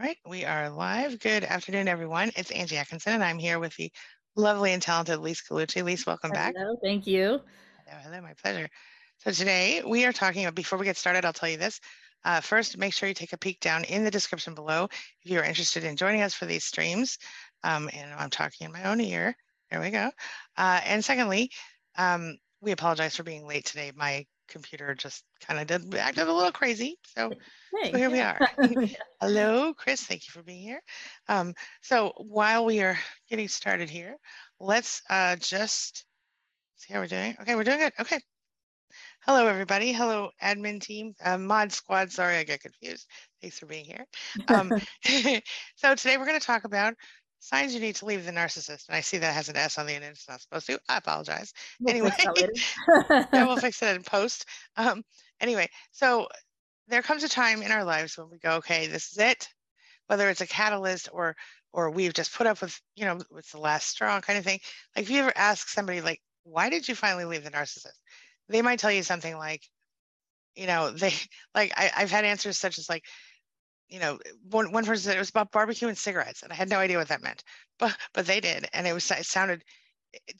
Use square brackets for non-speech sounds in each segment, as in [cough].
All right, we are live. Good afternoon, everyone. It's Angie Atkinson, and I'm here with the lovely and talented Lise Colucci. Lise, welcome back. Hello, thank you. Hello, hello, my pleasure. So today we are talking about, before we get started, I'll tell you this. Uh, first, make sure you take a peek down in the description below if you're interested in joining us for these streams. Um, and I'm talking in my own ear. There we go. Uh, and secondly, um, we apologize for being late today. My computer just kind of did acted a little crazy. So, Hey, so here we are. [laughs] [laughs] Hello, Chris. Thank you for being here. Um, so while we are getting started here, let's uh, just see how we're doing. Okay, we're doing good. Okay. Hello, everybody. Hello, admin team, uh, mod squad. Sorry, I got confused. Thanks for being here. Um, [laughs] so today we're going to talk about signs you need to leave the narcissist. And I see that has an S on the end. It's not supposed to. I apologize. [laughs] We'll anyway. [laughs] yeah, we'll fix it in post. Um, anyway, so there comes a time in our lives when we go, okay, this is it. Whether it's a catalyst or or we've just put up with, you know, it's the last straw kind of thing. Like if you ever ask somebody like, why did you finally leave the narcissist? They might tell you something like, you know, they [laughs] like I, I've had answers such as like, you know, one one person said it was about barbecue and cigarettes, and I had no idea what that meant, but but they did, and it was it sounded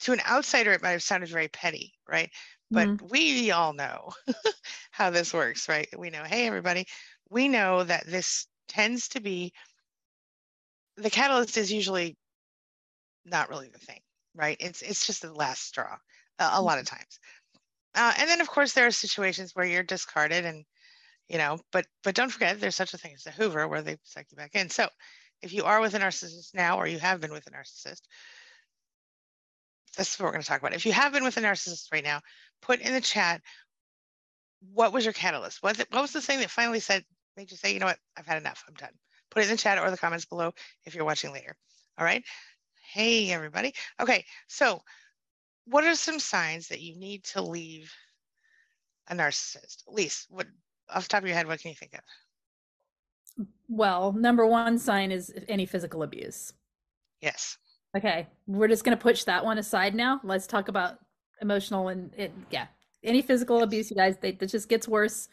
to an outsider it might have sounded very petty, right? But Mhm. we all know [laughs] how this works, right? We know, hey, everybody, we know that this tends to be the catalyst is usually not really the thing, right? It's it's just the last straw a, a lot of times. Uh, and then of course there are situations where you're discarded and you know, but but don't forget there's such a thing as a Hoover where they suck you back in. So if you are with a narcissist now or you have been with a narcissist, this is what we're going to talk about. If you have been with a narcissist right now, put in the chat what was your catalyst? What, what was the thing that finally said, made you say, you know what, I've had enough, I'm done. Put it in the chat or the comments below if you're watching later. All right. Hey, everybody. Okay. So, what are some signs that you need to leave a narcissist? At least what off the top of your head, what can you think of? Well, number one sign is any physical abuse. Yes. Okay, we're just going to push that one aside now. Let's talk about emotional and it, yeah, any physical abuse, you guys. They, it just gets worse.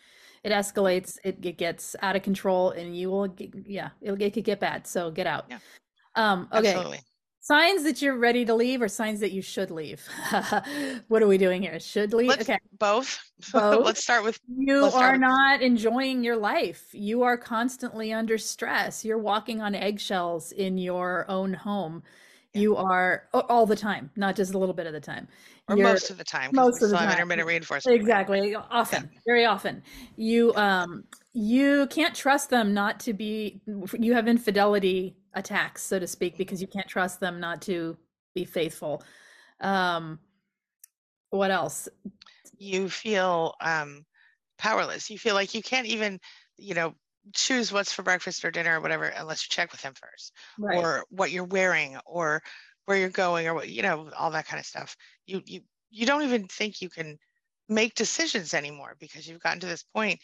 It escalates. It, it gets out of control, and you will, get, yeah, it'll it could get bad. So get out. Yeah. Um. Okay. Absolutely. Signs that you're ready to leave, or signs that you should leave. [laughs] what are we doing here? Should leave? Let's okay. both. [laughs] Both. Let's start with You start are with- not enjoying your life. You are constantly under stress. You're walking on eggshells in your own home. Yeah. You are all the time, not just a little bit of the time. or You're- most of the time most of the time. intermittent reinforcement. exactly often very often you um you can't trust them not to be you have infidelity attacks so to speak because you can't trust them not to be faithful um what else you feel um, powerless. You feel like you can't even, you know, choose what's for breakfast or dinner or whatever unless you check with them first, right or what you're wearing, or where you're going, or what you know, all that kind of stuff. You you you don't even think you can make decisions anymore because you've gotten to this point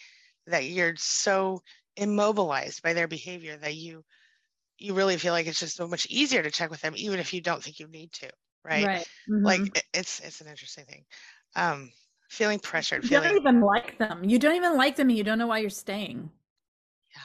that you're so immobilized by their behavior that you you really feel like it's just so much easier to check with them even if you don't think you need to right, right like mhm. it- it's it's an interesting thing. Um feeling pressured you feeling don't even like them. You don't even like them and you don't know why you're staying. Yeah,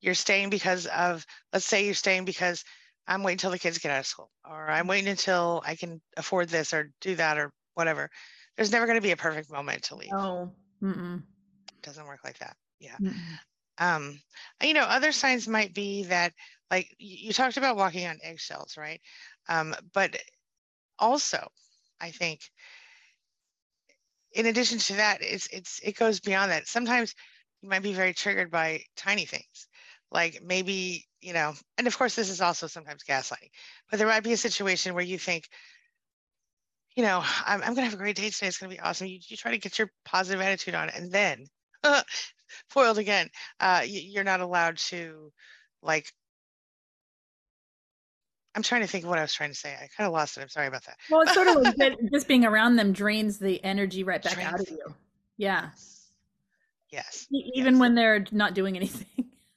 you're staying because of let's say you're staying because i'm waiting until the kids get out of school or i'm waiting until i can afford this or do that or whatever. There's never going to be a perfect moment to leave. Oh mm-mm, it doesn't work like that. Yeah. Mm-mm. Um you know other signs might be that like you talked about walking on eggshells right? Um but also i think in addition to that it's it's it goes beyond that. Sometimes you might be very triggered by tiny things like maybe you know and of course this is also sometimes gaslighting but there might be a situation where you think you know i'm, I'm gonna have a great day today. It's gonna be awesome. You, you try to get your positive attitude on and then [laughs] foiled again uh you, you're not allowed to like i'm trying to think of what i was trying to say i kind of lost it i'm sorry about that well it's sort of like [laughs] that just being around them drains the energy right back out of you yeah yes even Yes. when they're not doing anything.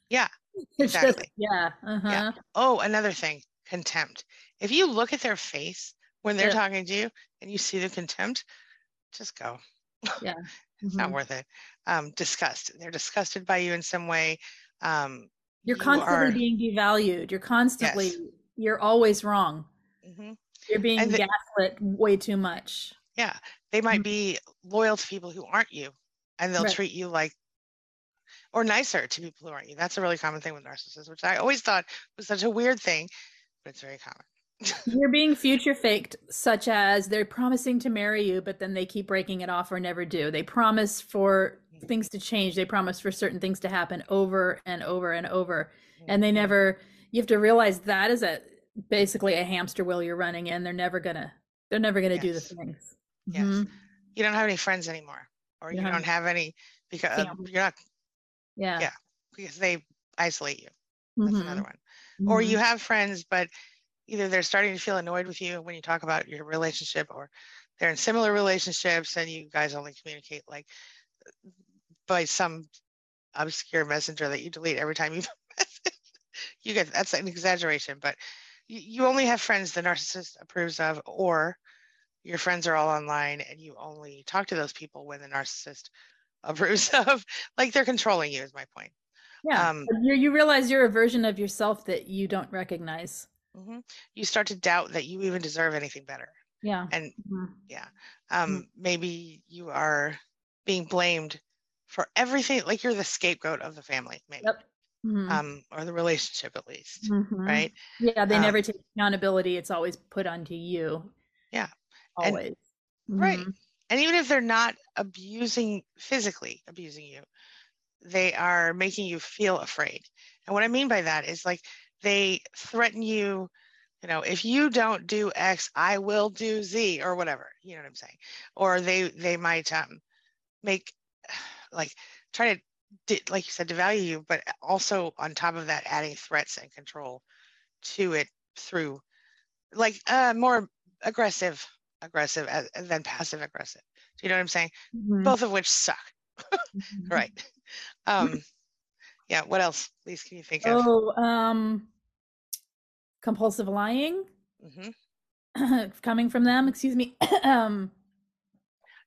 Yeah, [laughs] It's just- exactly. yeah. Uh-huh. oh another thing contempt if you look at their face when they're Yeah. talking to you and you see the contempt just go [laughs] Yeah. it's not Mhm. worth it um disgust they're disgusted by you in some way um You're you constantly are being devalued. You're constantly, yes. you're always wrong. hmm You're being And the, gaslit way too much. yeah, they might Mhm. be loyal to people who aren't you, and they'll Right. treat you like or nicer to people who aren't you. That's a really common thing with narcissists, which I always thought was such a weird thing, but it's very common. [laughs] You're being future faked, such as they're promising to marry you, but then they keep breaking it off or never do. They promise for. Things to change. They promise for certain things to happen over and over and over. And they never, you have to realize that is a basically a hamster wheel you're running in. They're never gonna, they're never gonna do the things. Yes. Mhm. You don't have any friends anymore, or You you don't have any because uh, you're not Yeah. Yeah. because they isolate you. That's another Mhm. one. Or Mhm. you have friends, but either they're starting to feel annoyed with you when you talk about your relationship, or they're in similar relationships and you guys only communicate like by some obscure messenger that you delete every time you [laughs] message. You get that's an exaggeration, but you, you only have friends the narcissist approves of, or your friends are all online and you only talk to those people when the narcissist [laughs] approves of. Like they're controlling you, is my point. Yeah. Um, you, you realize you're a version of yourself that you don't recognize. mhm. You start to doubt that you even deserve anything better. Yeah. And Mhm. yeah, um, maybe you are being blamed for everything, like you're the scapegoat of the family, maybe, Yep. Mhm. um, or the relationship at least, Mhm. right? Yeah, they Um, never take accountability. It's always put onto you. Yeah. And- Always. Right. Mhm. And even if they're not abusing, physically abusing you, they are making you feel afraid. And what I mean by that is like they threaten you, you know, if you don't do X, I will do Z or whatever. You know what I'm saying? Or they they might um make like try to like you said devalue you, but also on top of that adding threats and control to it through like uh more aggressive aggressive as, than passive aggressive. Do you know what I'm saying? Mhm. Both of which suck. Mhm. [laughs] Right. Um, yeah. What else, please, can you think of? Oh, um, compulsive lying hmm [clears throat] coming from them. Excuse me. [clears throat] um,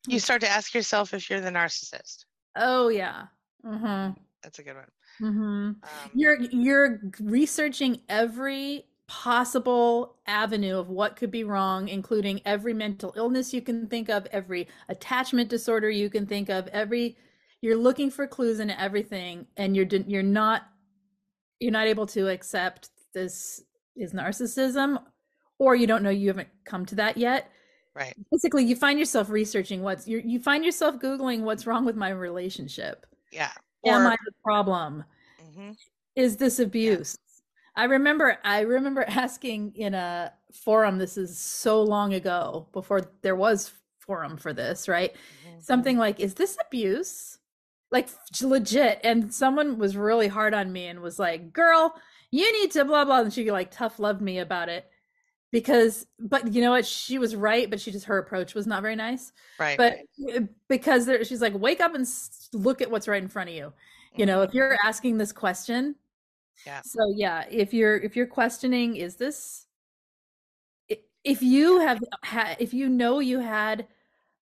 You start to ask yourself if you're the narcissist. Oh yeah. hmm That's a good one. hmm Um, You're you're researching every possible avenue of what could be wrong, including every mental illness you can think of, every attachment disorder you can think of, every you're looking for clues in everything and you're you're not you're not able to accept this is narcissism or you don't know you haven't come to that yet. Right. Basically, you find yourself researching what's you you find yourself googling what's wrong with my relationship. Yeah. Am Or I the problem? mhm, is this abuse? I remember i remember [laughs] asking in a forum this is so long ago before there was forum for this right? Mhm, something like is this abuse? Like legit. And someone was really hard on me and was like girl you need to blah blah. And she like tough loved me about it because but you know what? She was right but she just her approach was not very nice. Right. but because there, she's like wake up and look at what's right in front of you. You know mhm, if you're asking this question Yeah. so yeah if you're if you're questioning is this if you have had if you know you had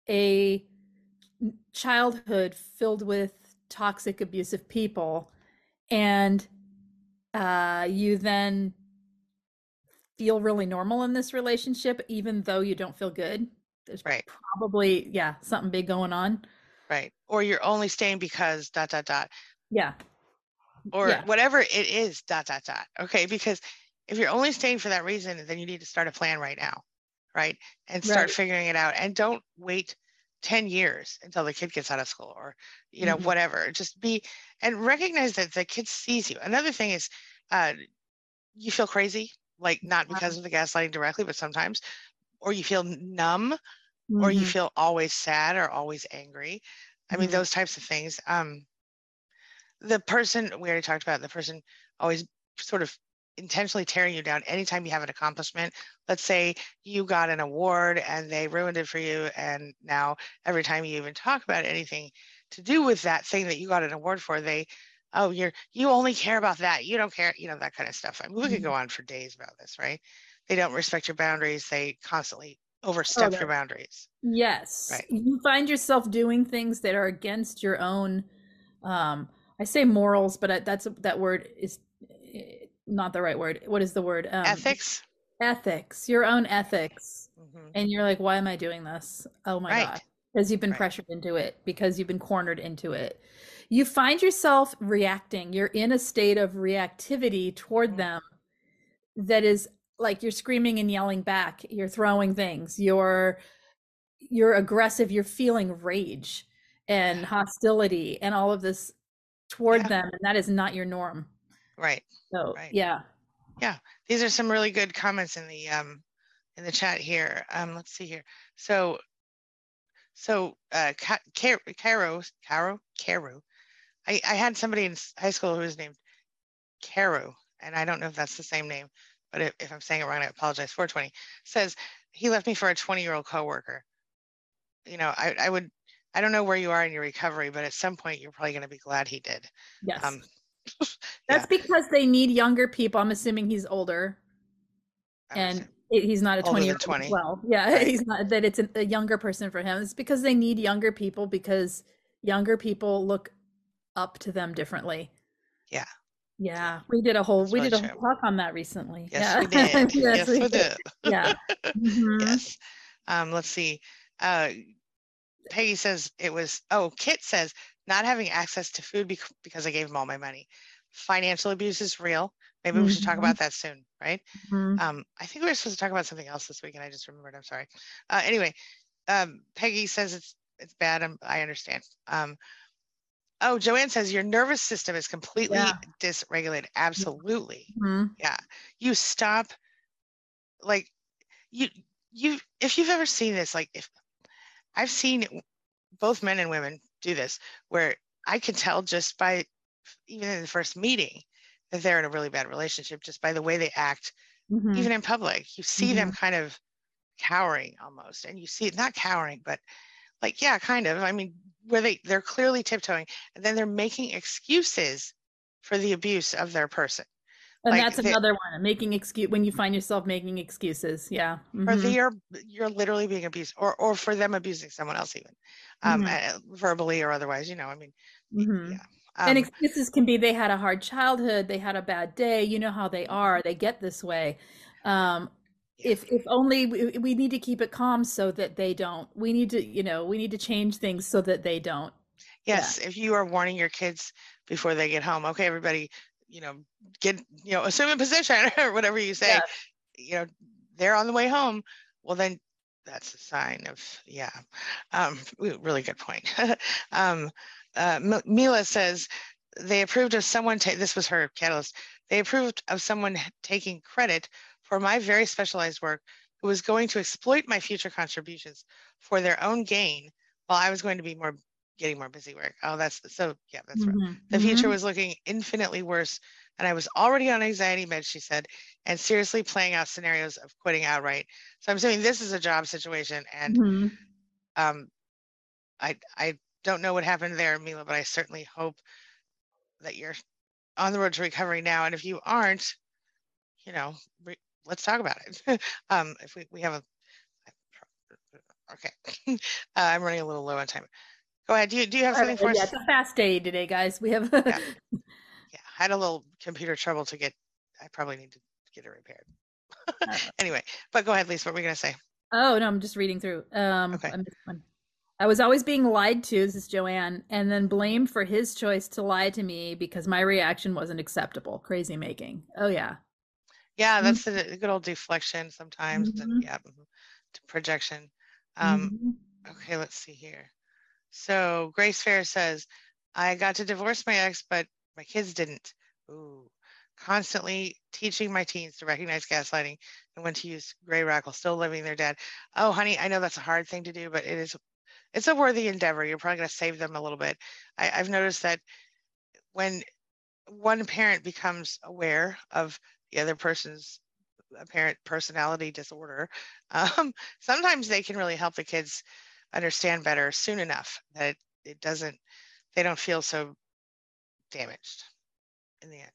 a childhood filled with toxic abusive people and uh you then feel really normal in this relationship even though you don't feel good there's Right. probably yeah something big going on Right. Or you're only staying because dot dot dot. yeah Or Yeah. whatever it is dot dot dot. Okay. Because if you're only staying for that reason, then you need to start a plan right now. Right. And start Right. figuring it out. And don't wait 10 years until the kid gets out of school or, you know, Mhm. whatever. Just be and recognize that the kid sees you. Another thing is uh you feel crazy, like not because of the gaslighting directly, but sometimes, or you feel numb or you Mhm. feel always sad or always angry. I mean, Mhm. those types of things. Um, the person we already talked about, the person always sort of intentionally tearing you down anytime you have an accomplishment. Let's say you got an award and they ruined it for you, and now every time you even talk about anything to do with that thing that you got an award for, they oh you're you only care about that you don't care you know that kind of stuff i mean we could Mhm. go on for days about this right they don't respect your boundaries they constantly overstep that- your boundaries Yes. Right. You find yourself doing things that are against your own um I say morals, but I, that's that word is eh, not the right word. What is the word? Um, ethics. Ethics. Your own ethics. Mm-hmm. And you're like, why am I doing this? Oh my right. god. Because you've been right. pressured into it. Because you've been cornered into it. You find yourself reacting. You're in a state of reactivity toward mm-hmm. them that is like you're screaming and yelling back. You're throwing things. You're you're aggressive. You're feeling rage and hostility and all of this toward yeah. them and that is not your norm right so right. yeah yeah these are some really good comments in the um in the chat here um let's see here so so uh caro caro caro caro i i had somebody in high school who was named caro and i don't know if that's the same name but if, if i'm saying it wrong i apologize 420 says he left me for a 20 year old coworker you know i i would I don't know where you are in your recovery, but at some point you're probably going to be glad he did. Yes. Um, [laughs] That's yeah. because they need younger people. I'm assuming he's older. And he's not a 20 year old 20. well yeah [laughs] right. he's not that it's a, a younger person for him it's because they need younger people because younger people look up to them differently yeah yeah we did a whole That's we did a whole talk on that recently yes yeah. we did [laughs] yes, yes we, did. did. yeah [laughs] mm-hmm. yes um let's see uh Peggy says it was, oh, Kit says not having access to food because I gave him all my money. Financial abuse is real. Maybe mm-hmm. we should talk mm-hmm. about that soon, right? Mm-hmm. Um, I think we were supposed to talk about something else this week, and I just remembered. I'm sorry. Uh, anyway, um, Peggy says it's it's bad. I'm, i understand. Um, oh, Joanne says your nervous system is completely yeah. dysregulated. Absolutely. Mm-hmm. Yeah. You stop. Like you you if you've ever seen this, like if I've seen both men and women do this where I can tell just by even in the first meeting that they're in a really bad relationship just by the way they act, mm-hmm. even in public. You see mm-hmm. them kind of cowering almost, and you see it not cowering, but like, yeah, kind of. I mean, where they they're clearly tiptoeing and then they're making excuses for the abuse of their person. And like that's another one, making excuse when you find yourself making excuses. Yeah. Mm-hmm. Or they are you're literally being abused or or for them abusing someone else even. Um mm-hmm. uh, verbally or otherwise, you know, I mean mm-hmm. yeah. Um, and excuses can be they had a hard childhood, they had a bad day, you know how they are, they get this way. Um if if only we, we need to keep it calm so that they don't. We need to, you know, we need to change things so that they don't. Yes, yeah. if you are warning your kids before they get home, okay, everybody, you know, get, you know, assume a position [laughs] or whatever you say, yeah. you know, they're on the way home. Well, then that's a sign of, yeah, um, really good point. [laughs] um, uh, Mila says they approved of someone, ta- this was her catalyst, they approved of someone taking credit for my very specialized work who was going to exploit my future contributions for their own gain while I was going to be more getting more busy work. Oh, that's so yeah, that's mm-hmm. right. The future mm-hmm. was looking infinitely worse. And I was already on anxiety meds, she said, and seriously playing out scenarios of quitting outright. So I'm saying this is a job situation. And mm-hmm. um, I I don't know what happened there, Mila, but I certainly hope that you're on the road to recovery now. And if you aren't, you know, re- let's talk about it. [laughs] um, if we, we have a okay, [laughs] uh, I'm running a little low on time. Go ahead. Do you do you have something for us? Yeah, it's a fast day today, guys. We have yeah. [laughs] yeah. I had a little computer trouble to get. I probably need to get it repaired. Anyway, but go ahead, Lise. What were we gonna say? Oh no, I'm just reading through. Um, okay. I was always being lied to. This is Joanne, and then blamed for his choice to lie to me because my reaction wasn't acceptable. Crazy making. Oh yeah. Yeah, mm-hmm. that's mm-hmm. a good old deflection sometimes, mm-hmm. and yeah, mm-hmm, projection. Um, mm-hmm. Okay, let's see here. So Grace Fair says, I got to divorce my ex, but my kids didn't. Ooh. Constantly teaching my teens to recognize gaslighting and when to use gray rock while still living their dad. Oh, honey, I know that's a hard thing to do, but it is it's a worthy endeavor. You're probably going to save them a little bit. I, I've noticed that when one parent becomes aware of the other person's apparent personality disorder, [laughs] um, sometimes they can really help the kids understand better soon enough that it, doesn't they don't feel so damaged in the end.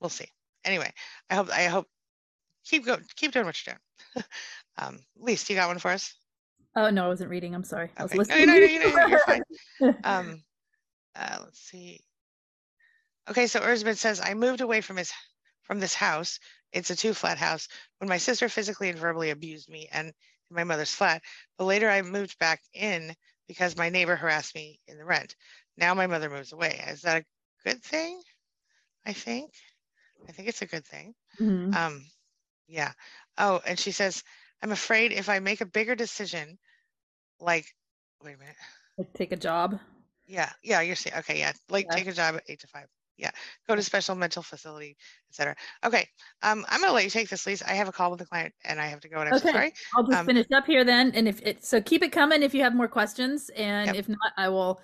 We'll see. Anyway i hope i hope keep going keep doing what you're doing. [laughs] Um Lise, you got one for us? Oh no i wasn't reading. I'm sorry. Okay. i was listening. no, no, no, no, you're fine. [laughs] Um uh, let's see. Okay, so Erzbet says I moved away from his from this house. It's a two flat house when my sister physically and verbally abused me and my mother's flat. But later I moved back in because my neighbor harassed me in the rent. Now my mother moves away. Is that a good thing? I think. I think it's a good thing. Mhm. Um, yeah. Oh, and she says, I'm afraid if I make a bigger decision, like, wait a minute. Like take a job. Yeah, yeah, you're saying, okay, yeah, like Yeah. take a job at eight to five. Yeah, go to special mental facility, etc. Okay, um, I'm gonna let you take this, Lise. I have a call with the client and I have to go. And I'm so Okay. sorry. I'll just Um, finish up here then. And if it, so keep it coming if you have more questions. And Yep. if not, I will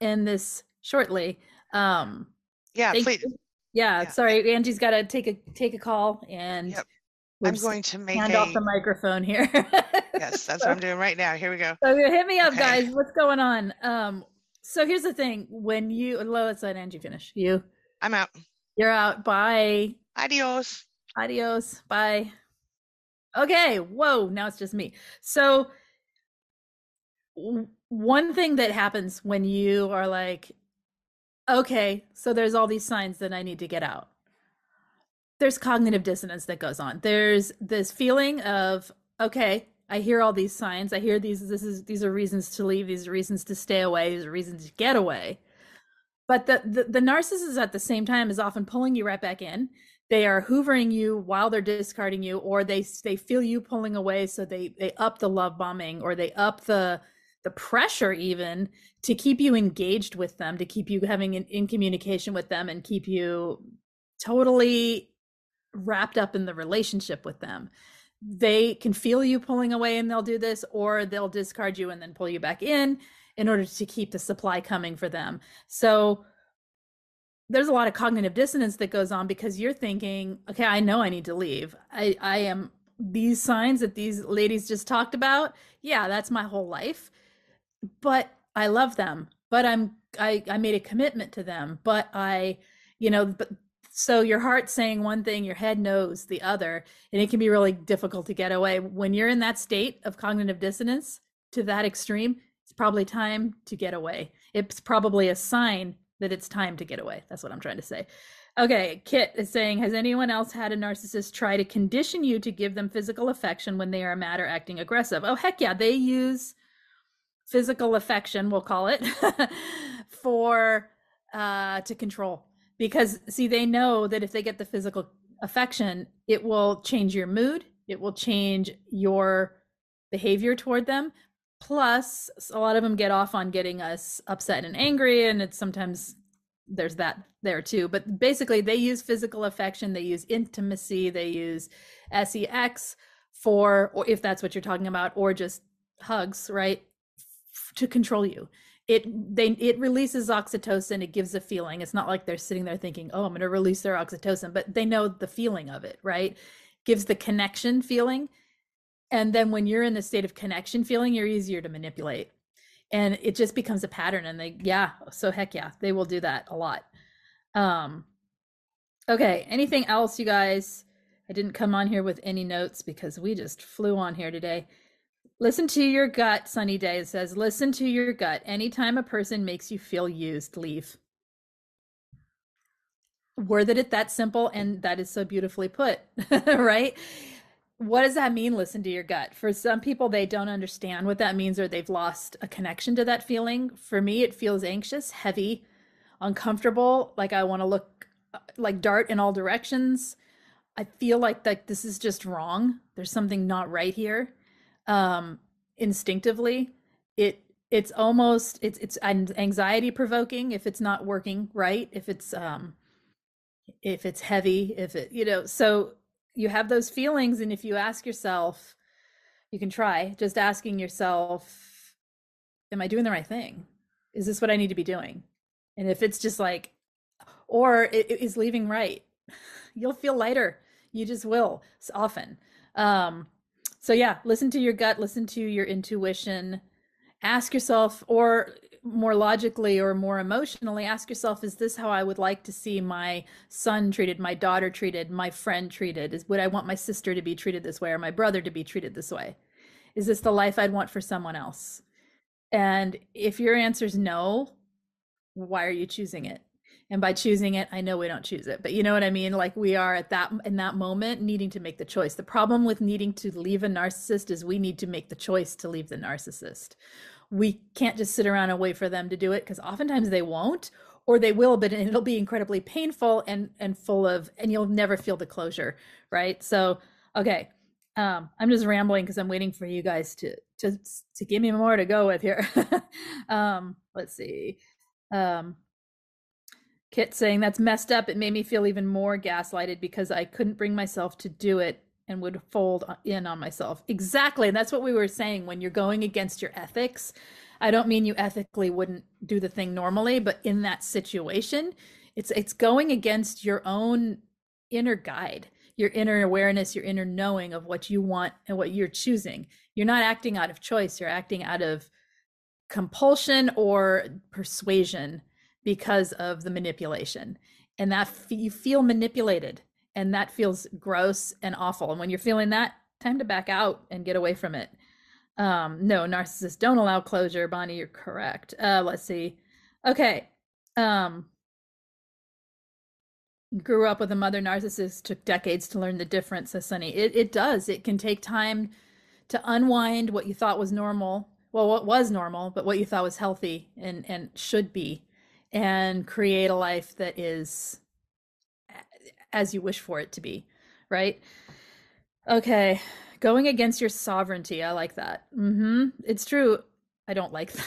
end this shortly. Um, Yeah, please. yeah, Yeah. sorry, Angie's got to take a, take a call and Yep. I'm going to make hand a. off the microphone here. Yes, [laughs] that's what I'm doing right now. Here we go. So hit me up, Okay. guys. What's going on? Um, so here's the thing: when you let's let Angie finish. You, I'm out. you're out. Bye. Adios. Adios. Bye. Okay. Whoa. Now it's just me. So one thing that happens when you are like, okay, so there's all these signs that I need to get out. There's cognitive dissonance that goes on. There's this feeling of, okay, I hear all these signs. I hear these, this is, these are reasons to leave. These are reasons to stay away. These are reasons to get away. But the, the, the narcissist at the same time is often pulling you right back in. They are hoovering you while they're discarding you, or they, they feel you pulling away. So they, they up the love bombing or they up the, the pressure even to keep you engaged with them, to keep you having in, in communication with them and keep you totally wrapped up in the relationship with them. They can feel you pulling away and they'll do this, or they'll discard you and then pull you back in in order to keep the supply coming for them. So there's a lot of cognitive dissonance that goes on because you're thinking, okay, I know I need to leave. I, I am these signs that these ladies just talked about. Yeah, that's my whole life but I love them. But I'm I I made a commitment to them. But I, you know, but so your heart's saying one thing, your head knows the other, and it can be really difficult to get away when you're in that state of cognitive dissonance to that extreme. It's probably time to get away. It's probably a sign that it's time to get away. That's what I'm trying to say. Okay, Kit is saying, has anyone else had a narcissist try to condition you to give them physical affection when they are mad or acting aggressive? Oh, heck yeah, they use physical affection we'll call it [laughs] for uh to control because see they know that if they get the physical affection it will change your mood it will change your behavior toward them. Plus a lot of them get off on getting us upset and angry and it's sometimes there's that there too. But basically they use physical affection they use intimacy they use sex for or if that's what you're talking about or just hugs right to control you it they it releases oxytocin it gives a feeling. It's not like they're sitting there thinking oh i'm going to release their oxytocin but they know the feeling of it right? Gives the connection feeling. And then when you're in the state of connection feeling you're easier to manipulate. And it just becomes a pattern and they yeah so heck yeah they will do that a lot. Um okay anything else you guys? I didn't come on here with any notes because we just flew on here today Listen to your gut, Sunny Day says, listen to your gut. Anytime a person makes you feel used, leave. Worded it that simple, and that is so beautifully put, [laughs] right? What does that mean, listen to your gut? For some people, they don't understand what that means or they've lost a connection to that feeling. For me, it feels anxious, heavy, uncomfortable, like I want to look uh, like dart in all directions. I feel like that this is just wrong. There's something not right here um instinctively it it's almost it's it's anxiety provoking if it's not working right if it's um if it's heavy if it you know so you have those feelings and if you ask yourself you can try just asking yourself am i doing the right thing? Is this what i need to be doing? And if it's just like or it, it is leaving right? You'll feel lighter. You just will often. Um so yeah listen to your gut listen to your intuition. Ask yourself or more logically or more emotionally ask yourself is this how i would like to see my son treated my daughter treated my friend treated? Is would i want my sister to be treated this way or my brother to be treated this way? Is this the life i'd want for someone else? And if your answer is no why are you choosing it and by choosing it i know we don't choose it but you know what i mean? Like we are at that in that moment needing to make the choice. The problem with needing to leave a narcissist is we need to make the choice to leave the narcissist. We can't just sit around and wait for them to do it because oftentimes they won't or they will but it'll be incredibly painful and and full of and you'll never feel the closure right? So okay um i'm just rambling because i'm waiting for you guys to to to give me more to go with here. [laughs] Um let's see. Um Kit saying that's messed up. It made me feel even more gaslighted because I couldn't bring myself to do it and would fold uh, in on myself. Exactly. And that's what we were saying when you're going against your ethics. I don't mean you ethically wouldn't do the thing normally, but in that situation, it's it's going against your own inner guide, your inner awareness, your inner knowing of what you want and what you're choosing. You're not acting out of choice, you're acting out of compulsion or persuasion because of the manipulation. And that f- you feel manipulated and that feels gross and awful. And when you're feeling that time to back out and get away from it. Um no narcissists don't allow closure bonnie you're correct. Uh let's see. Okay um grew up with a mother narcissist took decades to learn the difference says sunny. It, it does. It can take time to unwind what you thought was normal well what was normal but what you thought was healthy and and should be and create a life that is as you wish for it to be, right? Okay, going against your sovereignty. I like that. Mm-hmm. It's true. I don't like [laughs] that.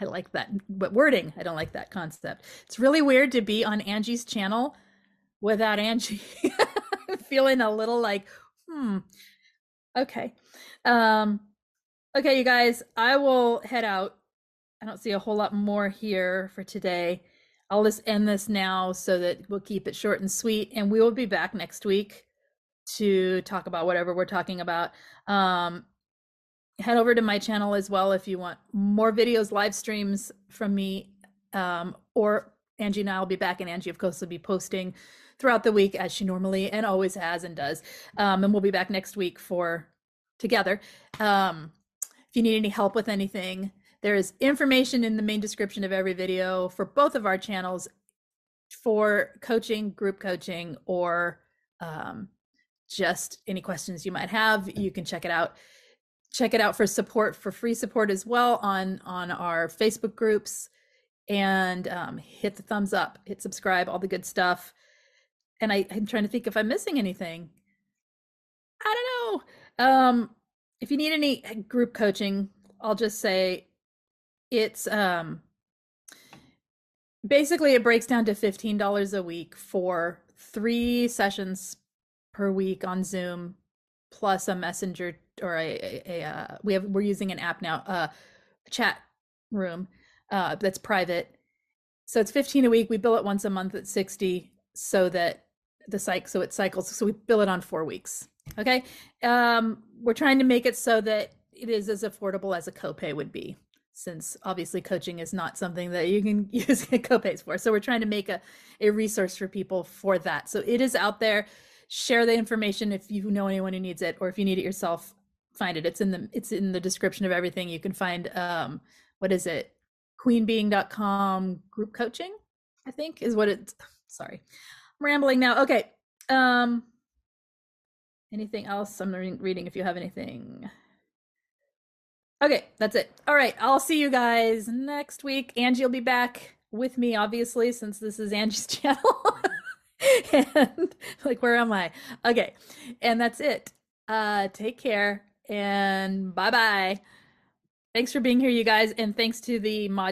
I like that, but wording. I don't like that concept. It's really weird to be on Angie's channel without Angie. [laughs] Feeling a little like, hmm. Okay. Um, okay, you guys, I will head out I don't see a whole lot more here for today. I'll just end this now so that we'll keep it short and sweet. And we will be back next week to talk about whatever we're talking about. Um, head over to my channel as well if you want more videos, live streams from me, um, or Angie and I will be back, and Angie, of course, will be posting throughout the week as she normally and always has and does. Um, and we'll be back next week for together. Um, if you need any help with anything, there is information in the main description of every video for both of our channels for coaching, group coaching, or um, just any questions you might have. You can check it out. Check it out for support, for free support as well on on our Facebook groups, and um, hit the thumbs up, hit subscribe, all the good stuff. And I, I'm trying to think if I'm missing anything. I don't know. Um, if you need any group coaching, I'll just say it's um basically it breaks down to $15 a week for three sessions per week on zoom plus a messenger or a, a, a uh, we have we're using an app now uh a chat room uh that's private. So it's 15 a week we bill it once a month at 60 so that the cycle so it cycles so we bill it on four weeks okay? Um we're trying to make it so that it is as affordable as a copay would be since obviously coaching is not something that you can [laughs] use copays for. So we're trying to make a, a resource for people for that. So it is out there. Share the information if you know anyone who needs it, or if you need it yourself, find it. It's in the it's in the description of everything. You can find um what is it? queenbeeing.com group coaching, I think is what it's [sighs] sorry. I'm rambling now. Okay. Um anything else? I'm reading if you have anything. Okay, that's it. All right, I'll see you guys next week. Angie will be back with me, obviously, since this is Angie's [laughs] channel. and like, where am I? Okay, and that's it. Uh, take care and bye bye. Thanks for being here, you guys, and thanks to the mod.